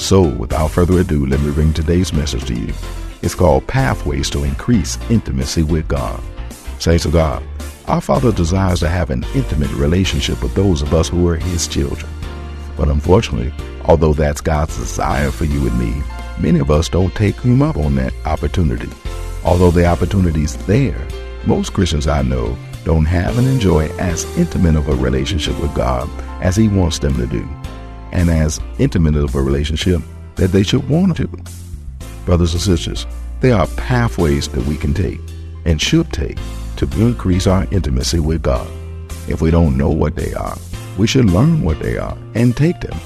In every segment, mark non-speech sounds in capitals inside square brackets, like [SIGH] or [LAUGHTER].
So, without further ado, let me bring today's message to you. It's called Pathways to Increase Intimacy with God. Saints of God, our Father desires to have an intimate relationship with those of us who are His children. But unfortunately, although that's God's desire for you and me, many of us don't take Him up on that opportunity. Although the opportunity's there, most Christians I know don't have and enjoy as intimate of a relationship with God as He wants them to do, and as intimate of a relationship that they should want to. Brothers and sisters, there are pathways that we can take and should take to increase our intimacy with God. If we don't know what they are, we should learn what they are and take them.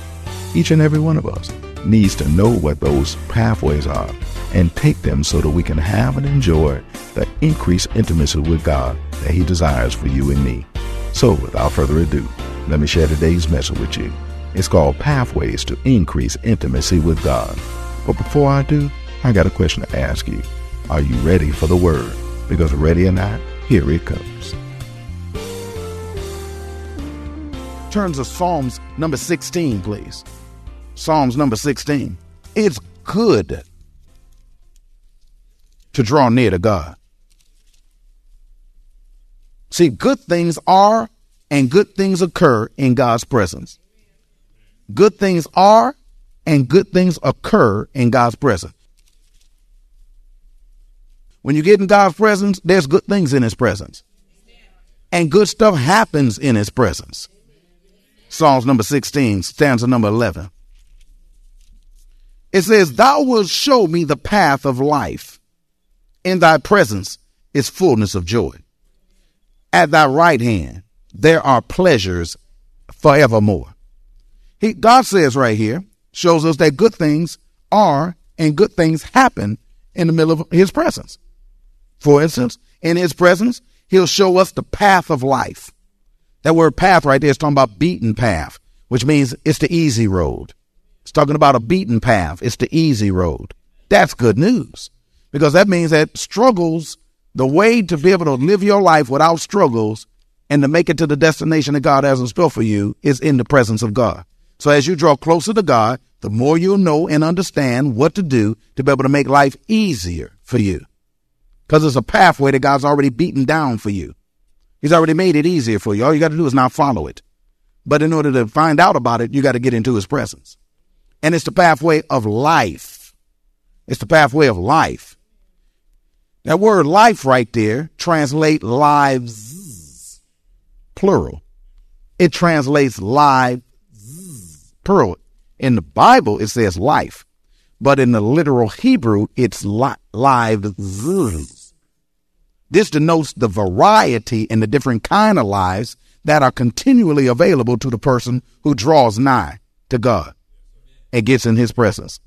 Each and every one of us needs to know what those pathways are and take them so that we can have and enjoy the increased intimacy with God that He desires for you and me. So, without further ado, let me share today's message with you. It's called Pathways to Increase Intimacy with God. But before I do, I got a question to ask you. Are you ready for the Word? Because ready or not, here it comes. Turn to Psalms number 16, please. Psalms number 16. It's good to draw near to God. See, good things are and good things occur in God's presence. Good things are and good things occur in God's presence. When you get in God's presence, there's good things in His presence. And good stuff happens in His presence. Psalms number 16, stanza number 11. It says, Thou wilt show me the path of life. In thy presence is fullness of joy. At thy right hand there are pleasures forevermore. He, God says right here, shows us that good things are and good things happen in the middle of his presence. For instance, in his presence, he'll show us the path of life. That word path right there is talking about beaten path, which means it's the easy road. It's talking about a beaten path. It's the easy road. That's good news because that means that struggles, the way to be able to live your life without struggles and to make it to the destination that God has in store for you is in the presence of God. So as you draw closer to God, the more you'll know and understand what to do to be able to make life easier for you. Because it's a pathway that God's already beaten down for you. He's already made it easier for you. All you got to do is now follow it. But in order to find out about it, you got to get into his presence. And it's the pathway of life. It's the pathway of life. That word life right there translate lives plural. It translates live plural. In the Bible it says life, but in the literal Hebrew it's li- live. This denotes the variety and the different kind of lives that are continually available to the person who draws nigh to God and gets in his presence.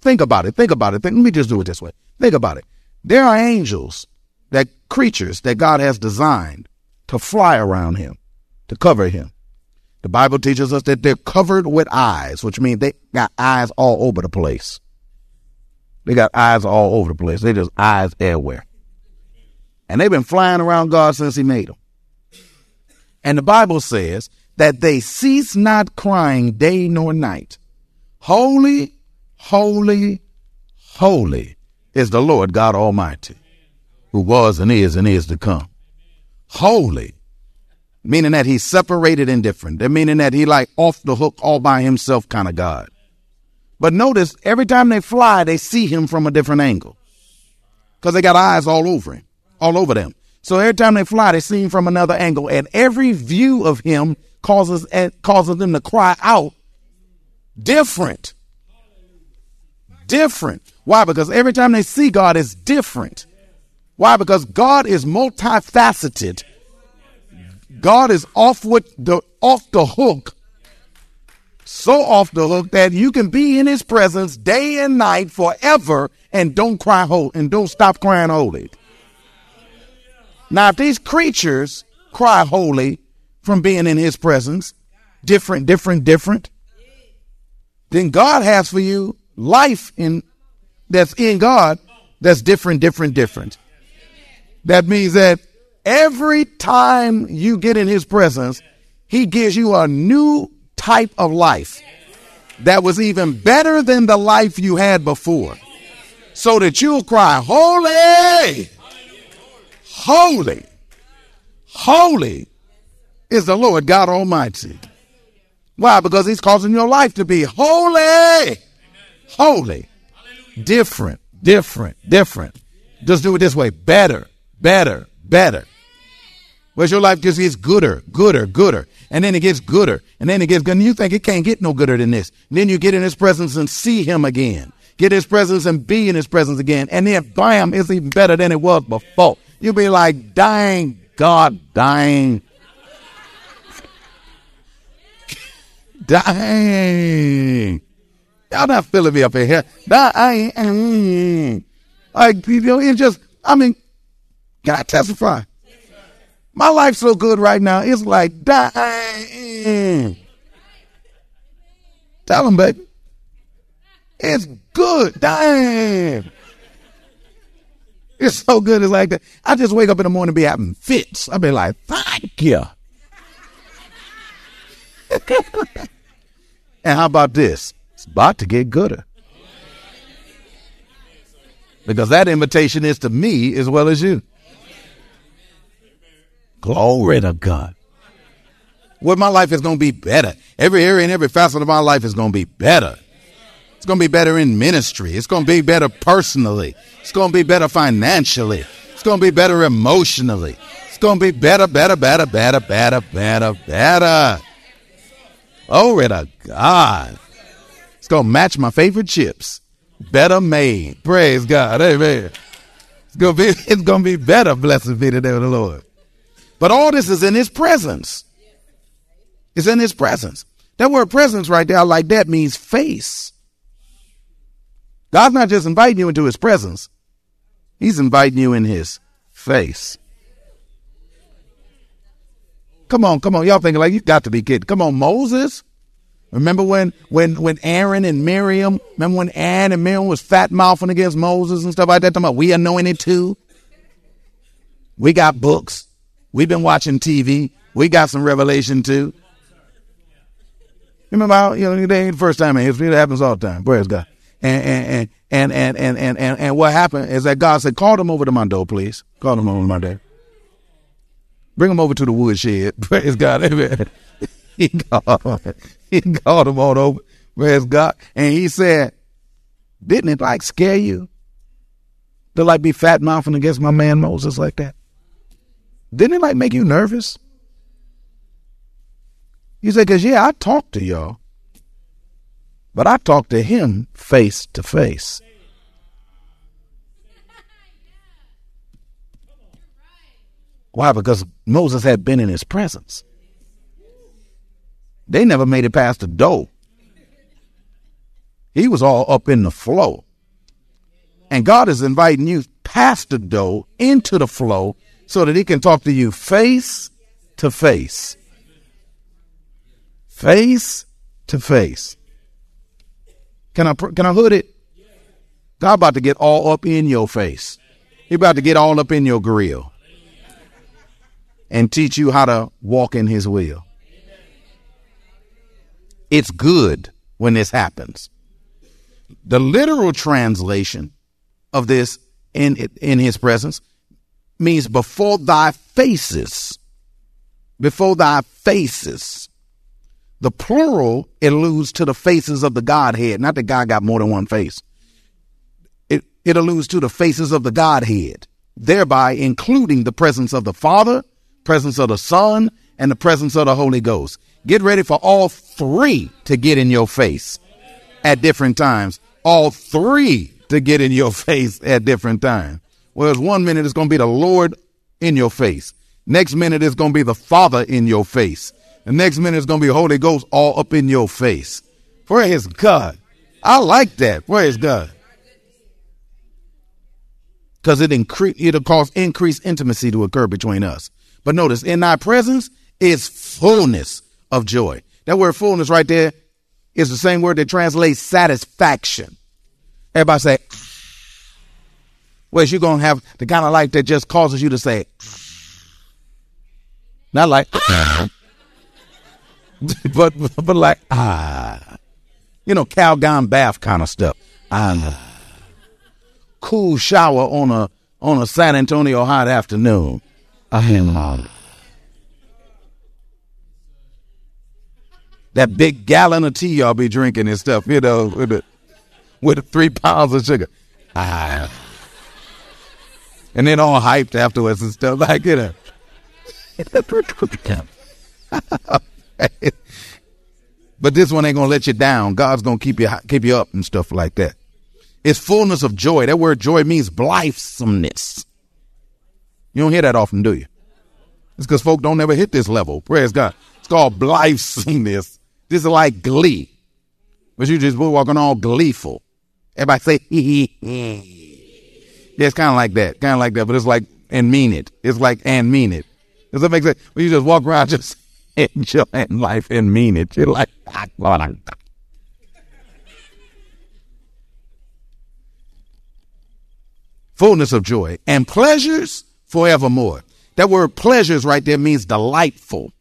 Think about it. Think about it. Think, let me just do it this way. Think about it. There are angels, that creatures that God has designed to fly around him, to cover him. The Bible teaches us that they're covered with eyes, which means they got eyes all over the place. They got eyes all over the place. They just eyes everywhere. And they've been flying around God since he made them. And the Bible says that they cease not crying day nor night. Holy, holy, holy is the Lord God Almighty, who was and is and is to come. Holy, meaning that he's separated and different. They're meaning that he like off the hook all by himself kind of God. But notice every time they fly, they see him from a different angle because they got eyes all over him, all over them. So every time they fly, they see him from another angle, and every view of him causes eh, causes them to cry out, different, different. Why? Because every time they see God, is different. Why? Because God is multifaceted. God is off with the off the hook, so off the hook that you can be in His presence day and night forever and don't cry holy and don't stop crying holy. Now, if these creatures cry holy from being in His presence, different, different, different, then God has for you life in that's in God that's different, different, different. That means that every time you get in his presence, he gives you a new type of life that was even better than the life you had before. So that you'll cry, Holy, holy, holy is the Lord God Almighty. Why? Because he's causing your life to be holy, holy, different, different, different. Just do it this way better, better, better. Whereas your life just gets gooder, gooder, gooder. And then it gets gooder. And then it gets good. And you think it can't get no gooder than this. And then you get in his presence and see him again. Get his presence and be in his presence again. And then bam, it's even better than it was before. You'll be like, dang, God, dang. [LAUGHS] dang. Y'all not feeling me up in here. Dang. Like, you know, it's just, I mean, can I testify? My life's so good right now. It's like, dang. Tell them, baby. It's good. Dang. It's so good. It's like that. I just wake up in the morning and be having fits. I be like, thank you. [LAUGHS] and how about this? It's about to get gooder. Because that invitation is to me as well as you. Glory to God. What my life is going to be better. Every area and every facet of my life is going to be better. It's going to be better in ministry. It's going to be better personally. It's going to be better financially. It's going to be better emotionally. It's going to be better, better, better, better, better, better, better. Glory to God. It's going to match my favorite chips. Better made. Praise God. Amen. It's going to be, [LAUGHS] it's going to be better. Blessed be the name of the Lord. But all this is in his presence. It's in his presence. That word presence right there, like that, means face. God's not just inviting you into his presence, he's inviting you in his face. Come on, come on. Y'all thinking like you got to be kidding. Come on, Moses. Remember when when when Aaron and Miriam, remember when Aaron and Miriam was fat mouthing against Moses and stuff like that? Talking about we anointed too. We got books. We've been watching TV. We got some revelation too. Remember how, you know, they ain't the first time in history. It happens all the time. Praise God. And, and, and, and, and, and, and, and what happened is that God said, call them over to my door, please. Call them over to my door. Bring them over to the woodshed. [LAUGHS] Praise God. Amen. [LAUGHS] He called, he called them all over. Praise God. And he said, didn't it like scare you to like be fat mouthing against my man Moses like that? Didn't it like make you nervous? You said, because yeah, I talked to y'all, but I talked to him face to face. Why? Because Moses had been in his presence. They never made it past the door. He was all up in the flow. And God is inviting you past the door into the flow so that he can talk to you face to face. Face to face. Can I can I hood it? God about to get all up in your face. He about to get all up in your grill and teach you how to walk in his will. It's good when this happens. The literal translation of this in in his presence means before thy faces. Before thy faces. The plural alludes to the faces of the Godhead, not that God got more than one face. It, it alludes to the faces of the Godhead, thereby including the presence of the Father, presence of the Son, and the presence of the Holy Ghost. Get ready for all three to get in your face at different times. All three to get in your [LAUGHS] face at different times. Whereas one minute it's going to be the Lord in your face. Next minute it's going to be the Father in your face. The next minute it's going to be Holy Ghost all up in your face. Praise God. I like that. Praise God. Because it incre- it'll cause increased intimacy to occur between us. But notice, in thy presence is fullness of joy. That word fullness right there is the same word that translates satisfaction. Everybody say, Whereas you're going to have the kind of life that just causes you to say, not like, [LAUGHS] but, but like, ah, you know, Calgon bath kind of stuff. Ah, cool shower on a, on a San Antonio hot afternoon. Am that big gallon of tea y'all be drinking and stuff, you know, with the, with three pounds of sugar. Ah. And then all hyped afterwards and stuff [LAUGHS] like, you know. [LAUGHS] but this one ain't gonna let you down. God's gonna keep you keep you up and stuff like that. It's fullness of joy. That word joy means blithesomeness. You don't hear that often, do you? It's because folk don't ever hit this level. Praise God. It's called blithesomeness. This is like glee. But you just walking all gleeful. Everybody say [LAUGHS] hee hee hee. Yeah, it's kind of like that. Kind of like that, but it's like and mean it. It's like and mean it. Does that make sense? When you just walk around [LAUGHS] just enjoying life and mean it. You're like, ah, fullness of joy and pleasures forevermore. That word pleasures right there means delightful.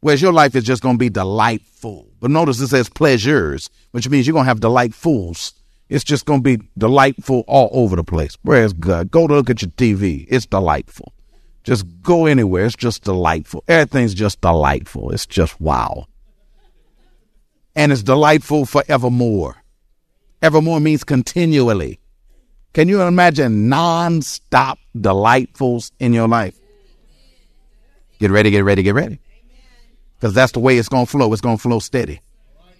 Whereas your life is just going to be delightful. But notice it says pleasures, which means you're going to have delightfuls. It's just going to be delightful all over the place. Whereas God, go to look at your TV. It's delightful. Just go anywhere. It's just delightful. Everything's just delightful. It's just wow. And it's delightful forevermore. Evermore means continually. Can you imagine non-stop delightfuls in your life? Get ready, get ready, get ready. Because that's the way it's going to flow. It's going to flow steady.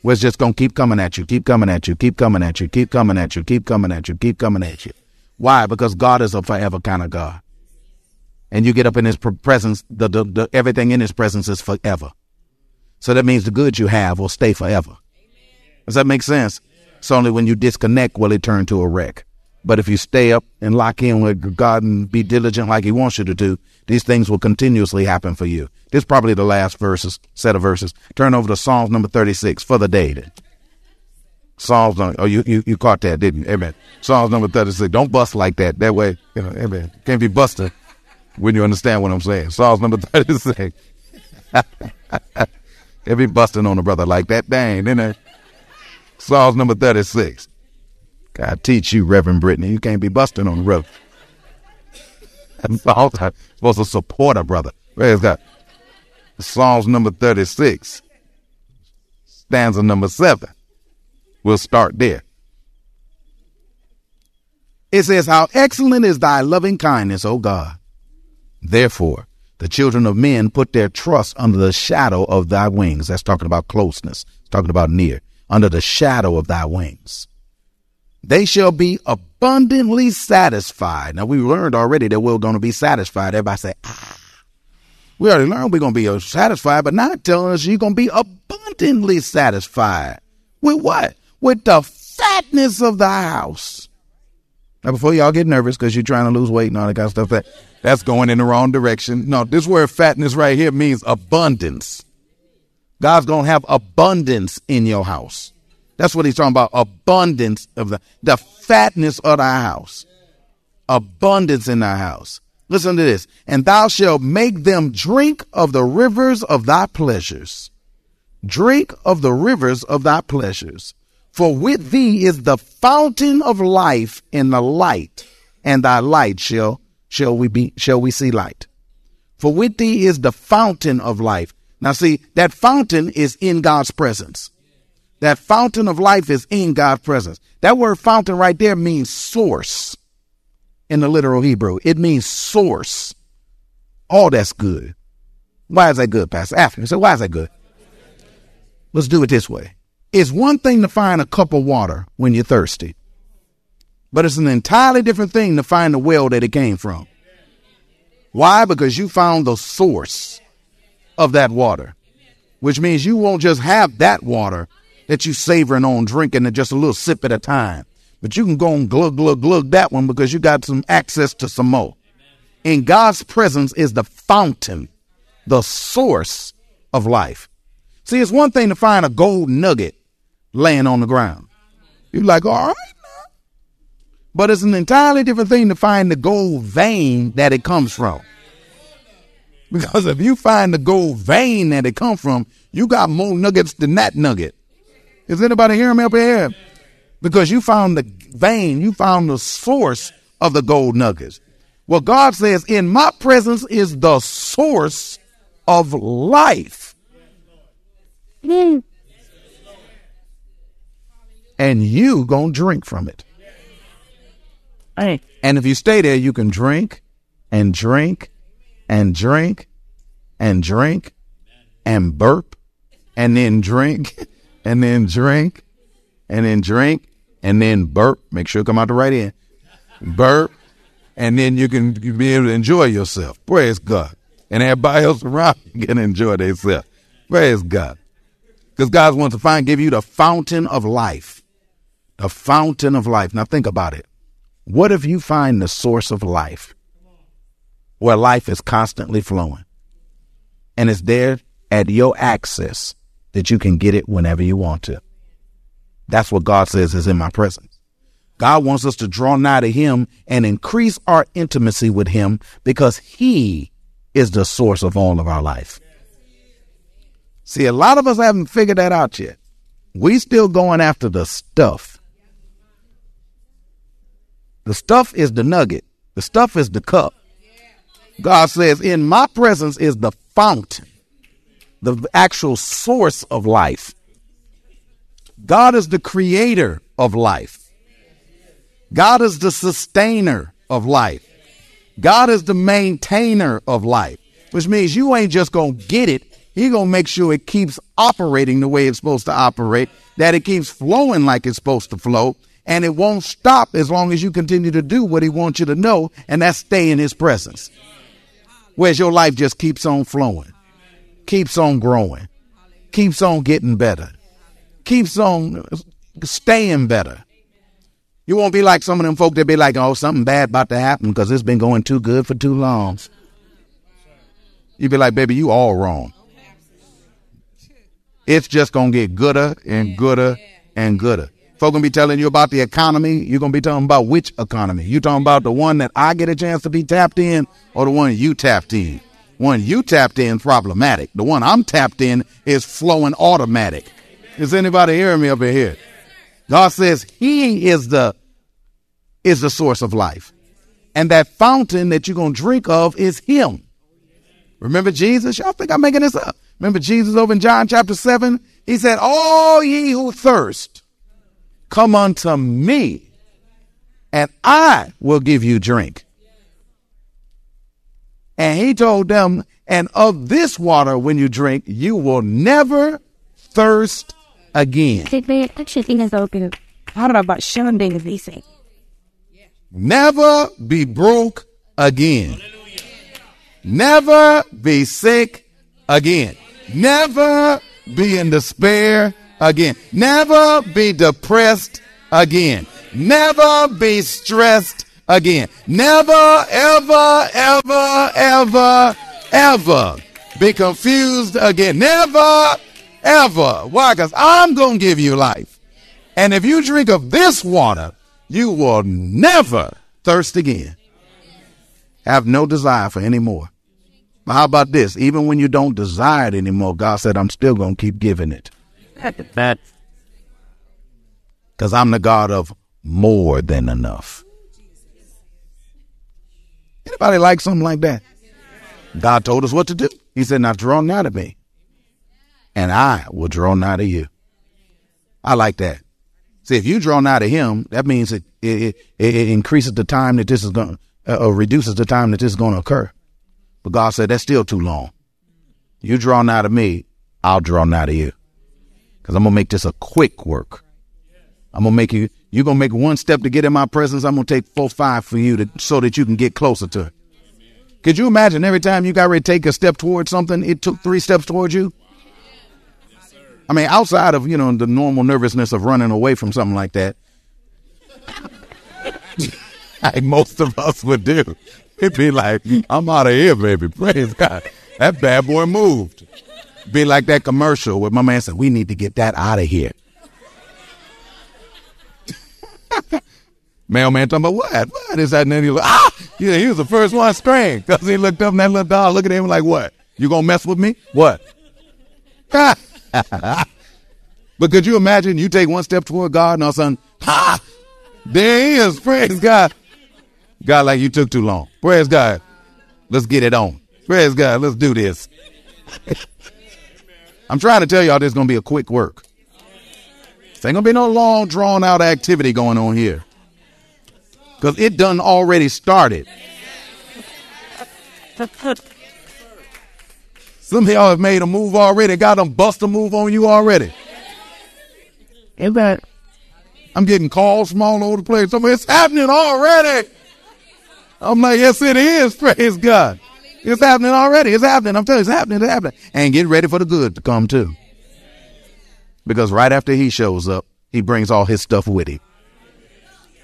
It's just going to keep coming at you, keep coming at you, keep coming at you, keep coming at you, keep coming at you, keep coming at you. Why? Because God is a forever kind of God and you get up in his presence, the, the, the, everything in his presence is forever. So that means the good you have will stay forever. Does that make sense? It's only when you disconnect will it turn to a wreck. But if you stay up and lock in with God and be diligent like he wants you to do, these things will continuously happen for you. This is probably the last verses, set of verses. Turn over to Psalms number 36 for the day. Psalms, oh, you, you, you caught that, didn't you? Amen. Psalms number 36. Don't bust like that. That way, you know, amen. Can't be busting when you understand what I'm saying. Psalms number 36. [LAUGHS] they be busting on a brother like that. Dang, didn't they? Psalms number 36. God teach you, Reverend Brittany. You can't be busting on the brother. Psalms supposed to support a brother. Praise God. Psalms number 36. Stanza number 7. We'll start there. It says, How excellent is thy loving kindness, O God Therefore, the children of men put their trust under the shadow of thy wings. That's talking about closeness, it's talking about near, under the shadow of thy wings. They shall be abundantly satisfied. Now, we learned already that we're going to be satisfied. Everybody say, ah. We already learned we're going to be satisfied, but not telling us you're going to be abundantly satisfied. With what? With the fatness of the house. Now, before y'all get nervous because you're trying to lose weight and all that kind of stuff, that that's going in the wrong direction. No, this word fatness right here means abundance. God's going to have abundance in your house. That's what he's talking about. Abundance of the, the fatness of thy house. Abundance in thy house. Listen to this. And thou shalt make them drink of the rivers of thy pleasures. Drink of the rivers of thy pleasures. For with thee is the fountain of life in the light, and thy light shall shall we be shall we see light. For with thee is the fountain of life. Now, see, that fountain is in God's presence. That fountain of life is in God's presence. That word fountain right there means source in the literal Hebrew. It means source. All that's good. Why is that good, Pastor? After. me, So why is that good? Let's do it this way. It's one thing to find a cup of water when you're thirsty, but it's an entirely different thing to find the well that it came from. Why? Because you found the source of that water, which means you won't just have that water that you savoring on drinking it just a little sip at a time, but you can go and glug, glug, glug that one because you got some access to some more. In God's presence is the fountain, the source of life. See, it's one thing to find a gold nugget laying on the ground. You're like, all right. But it's an entirely different thing to find the gold vein that it comes from. Because if you find the gold vein that it comes from, you got more nuggets than that nugget. Is anybody hearing me up here? Because you found the vein, you found the source of the gold nuggets. Well, God says, in my presence is the source of life. Hmm. And you gonna drink from it. Hey. And if you stay there, you can drink and drink and drink and drink and burp and then drink [LAUGHS] and then drink and then drink and then burp. Make sure you come out the right end. Burp and then you can be able to enjoy yourself. Praise God. And everybody else around [LAUGHS] can enjoy themselves. Praise God. Because God wants to find, give you the fountain of life. The fountain of life. Now think about it. What if you find the source of life where life is constantly flowing and it's there at your access that you can get it whenever you want to? That's what God says is in my presence. God wants us to draw nigh to Him and increase our intimacy with Him because He is the source of all of our life. See, a lot of us haven't figured that out yet. We still going after the stuff. The stuff is the nugget. The stuff is the cup. God says, in my presence is the fountain, the actual source of life. God is the creator of life. God is the sustainer of life. God is the maintainer of life, which means you ain't just going to get it. He going to make sure it keeps operating the way it's supposed to operate, that it keeps flowing like it's supposed to flow, and it won't stop as long as you continue to do what he wants you to know, and that's stay in his presence. Whereas your life just keeps on flowing, keeps on growing, keeps on getting better, keeps on staying better. You won't be like some of them folk that be like, oh, something bad about to happen because it's been going too good for too long. You be like, baby, you all wrong. It's just gonna get gooder and gooder and gooder. Folk gonna be telling you about the economy. You're gonna be talking about which economy? You talking about the one that I get a chance to be tapped in, or the one you tapped in? One you tapped in problematic. The one I'm tapped in is flowing automatic. Is anybody hearing me up in here? God says He is the is the source of life. And that fountain that you're to drink of is Him. Remember Jesus? Y'all think I'm making this up? Remember Jesus over in John chapter 7? He said, All ye who thirst, come unto me, and I will give you drink. And he told them, And of this water, when you drink, you will never thirst again. How about showing these things? Never be broke again. Never be sick again. Never be in despair again. Never be depressed again. Never be stressed again. Never, ever, ever, ever, ever be confused again. Never, ever. Why? Because I'm going to give you life. And if you drink of this water, you will never thirst again. Have no desire for any more. But how about this? Even when you don't desire it anymore, God said, I'm still going to keep giving it. Because I'm the God of more than enough. Anybody like something like that? God told us what to do. He said, Now draw nigh to me, and I will draw nigh to you. I like that. See, if you draw nigh to him, that means it, it, it, it increases the time that this is going to, uh, or reduces the time that this is going to occur. But God said, that's still too long. You draw nigh to me, I'll draw nigh to you. Cause I'm going to make this a quick work. I'm going to make you, you're going to make one step to get in my presence. I'm going to take four, five for you to, so that you can get closer to it. Could you imagine every time you got ready to take a step towards something, it took three steps towards you? I mean, outside of, you know, the normal nervousness of running away from something like that, [LAUGHS] like most of us would do. It'd be like, I'm out of here, baby. Praise God. That bad boy moved. Be like that commercial where my man said, we need to get that out of here. Mailman talking about what? What is that? And then he like, ah, yeah, he was the first one scream because [LAUGHS] he looked up and that little dog looked at him like, what? You gonna mess with me? What? [LAUGHS] but could you imagine you take one step toward God and all of a sudden, ha, there he is. Praise God. God, like you took too long. Praise God. Let's get it on. Praise God. Let's do this. [LAUGHS] I'm trying to tell y'all this is going to be a quick work. This ain't going to be no long, drawn out activity going on here. Because it done already started. Some of y'all have made a move already, got them bust a move on you already. Amen. I'm getting calls from all over the place. Mean, it's happening already. I'm like, yes, it is. [LAUGHS] Praise God. It's happening already. It's happening. I'm telling you, it's happening. It's happening. And get ready for the good to come too. Because right after he shows up, he brings all his stuff with him.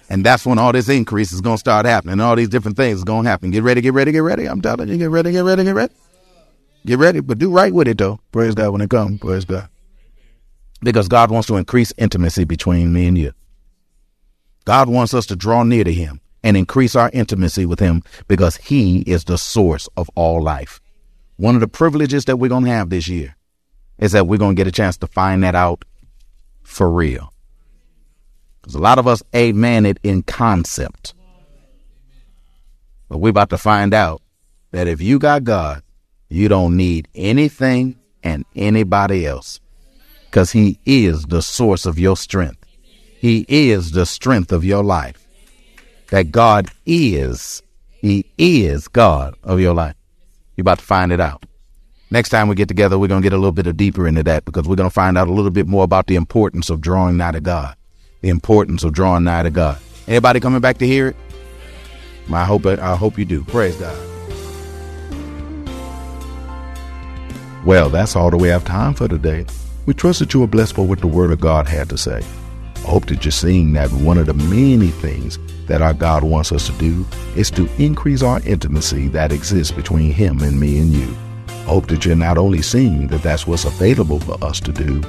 And that's when all this increase is going to start happening. And all these different things is going to happen. Get ready, get ready, get ready. I'm telling you, get ready, get ready, get ready. Get ready, but do right with it though. Praise God when it comes. Praise God. Because God wants to increase intimacy between me and you. God wants us to draw near to him and increase our intimacy with him because he is the source of all life. One of the privileges that we're going to have this year is that we're going to get a chance to find that out for real. Because a lot of us amen it in concept. But we're about to find out that if you got God, you don't need anything and anybody else. Because He is the source of your strength. He is the strength of your life. That God is, He is God of your life. You're about to find it out. Next time we get together, we're going to get a little bit deeper into that because we're going to find out a little bit more about the importance of drawing nigh to God the importance of drawing nigh to God. Anybody coming back to hear it? I hope I hope you do. Praise God. Well, that's all that we have time for today. We trust that you are blessed for what the Word of God had to say. I hope that you're seeing that one of the many things that our God wants us to do is to increase our intimacy that exists between Him and me and you. I hope that you're not only seeing that that's what's available for us to do,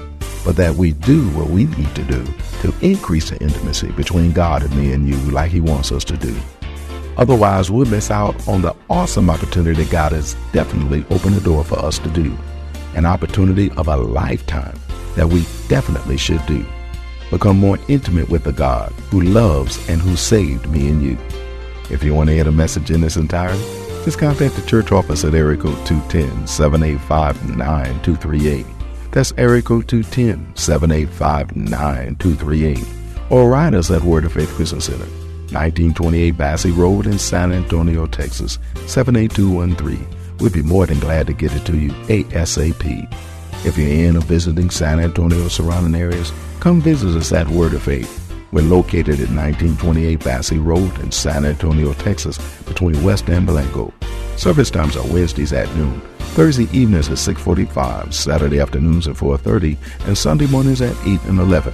but that we do what we need to do to increase the intimacy between God and me and you like He wants us to do. Otherwise, we'll miss out on the awesome opportunity that God has definitely opened the door for us to do. An opportunity of a lifetime that we definitely should do. Become more intimate with the God who loves and who saved me and you. If you want to hear the message in its entirety, just contact the church office at area code 210 785 9238 that's area code 210 785 9238. Or write us at Word of Faith Christian Center, 1928 Basse Road in San Antonio, Texas, 78213. We'd be more than glad to get it to you ASAP. If you're in or visiting San Antonio or surrounding areas, come visit us at Word of Faith. We're located at 1928 Basse Road in San Antonio, Texas, between West and Blanco. Service times are Wednesdays at noon, Thursday evenings at 6:45, Saturday afternoons at 4:30, and Sunday mornings at 8 and 11.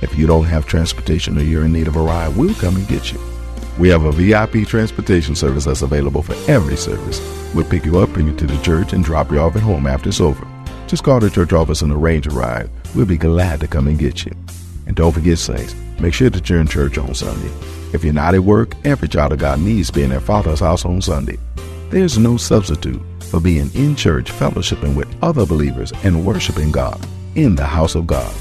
If you don't have transportation or you're in need of a ride, we'll come and get you. We have a VIP transportation service that's available for every service. We'll pick you up, bring you to the church, and drop you off at home after it's over. Just call the church office and arrange a ride. We'll be glad to come and get you. And don't forget, saints, make sure that you're in church on Sunday. If you're not at work, every child of God needs being at Father's house on Sunday. There's no substitute for being in church, fellowshipping with other believers, and worshiping God in the house of God.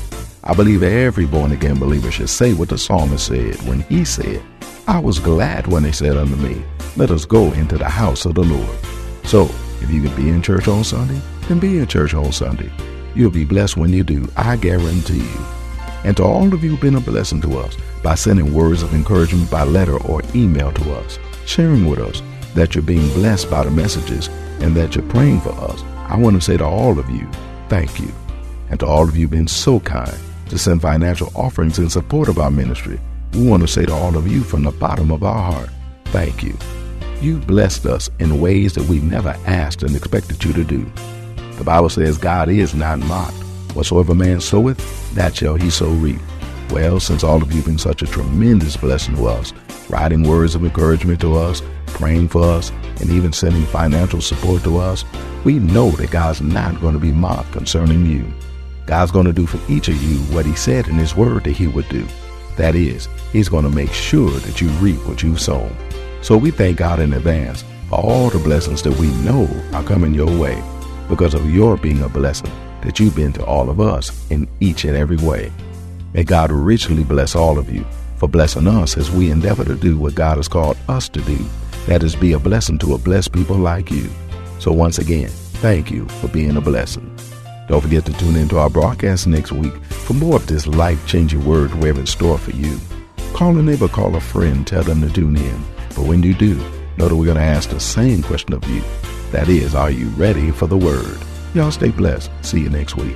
I believe every born again believer should say what the psalmist said when he said, I was glad when they said unto me, Let us go into the house of the Lord. So, if you can be in church on Sunday, then be in church on Sunday. You'll be blessed when you do, I guarantee you. And to all of you who've been a blessing to us by sending words of encouragement by letter or email to us, sharing with us that you're being blessed by the messages and that you're praying for us, I want to say to all of you, thank you. And to all of you been so kind to send financial offerings in support of our ministry, we want to say to all of you from the bottom of our heart, thank you. You've blessed us in ways that we never asked and expected you to do. The Bible says God is not mocked. Whatsoever man soweth, that shall he so reap. Well, since all of you have been such a tremendous blessing to us, writing words of encouragement to us, praying for us, and even sending financial support to us, we know that God's not going to be mocked concerning you. God's going to do for each of you what He said in His Word that He would do. That is, He's going to make sure that you reap what you've sown. So we thank God in advance for all the blessings that we know are coming your way because of your being a blessing that you've been to all of us in each and every way. May God richly bless all of you for blessing us as we endeavor to do what God has called us to do. That is, be a blessing to a blessed people like you. So, once again, thank you for being a blessing. Don't forget to tune into our broadcast next week for more of this life changing word we have in store for you. Call a neighbor, call a friend, tell them to tune in. But when you do, know that we're going to ask the same question of you. That is, are you ready for the word? Y'all stay blessed. See you next week.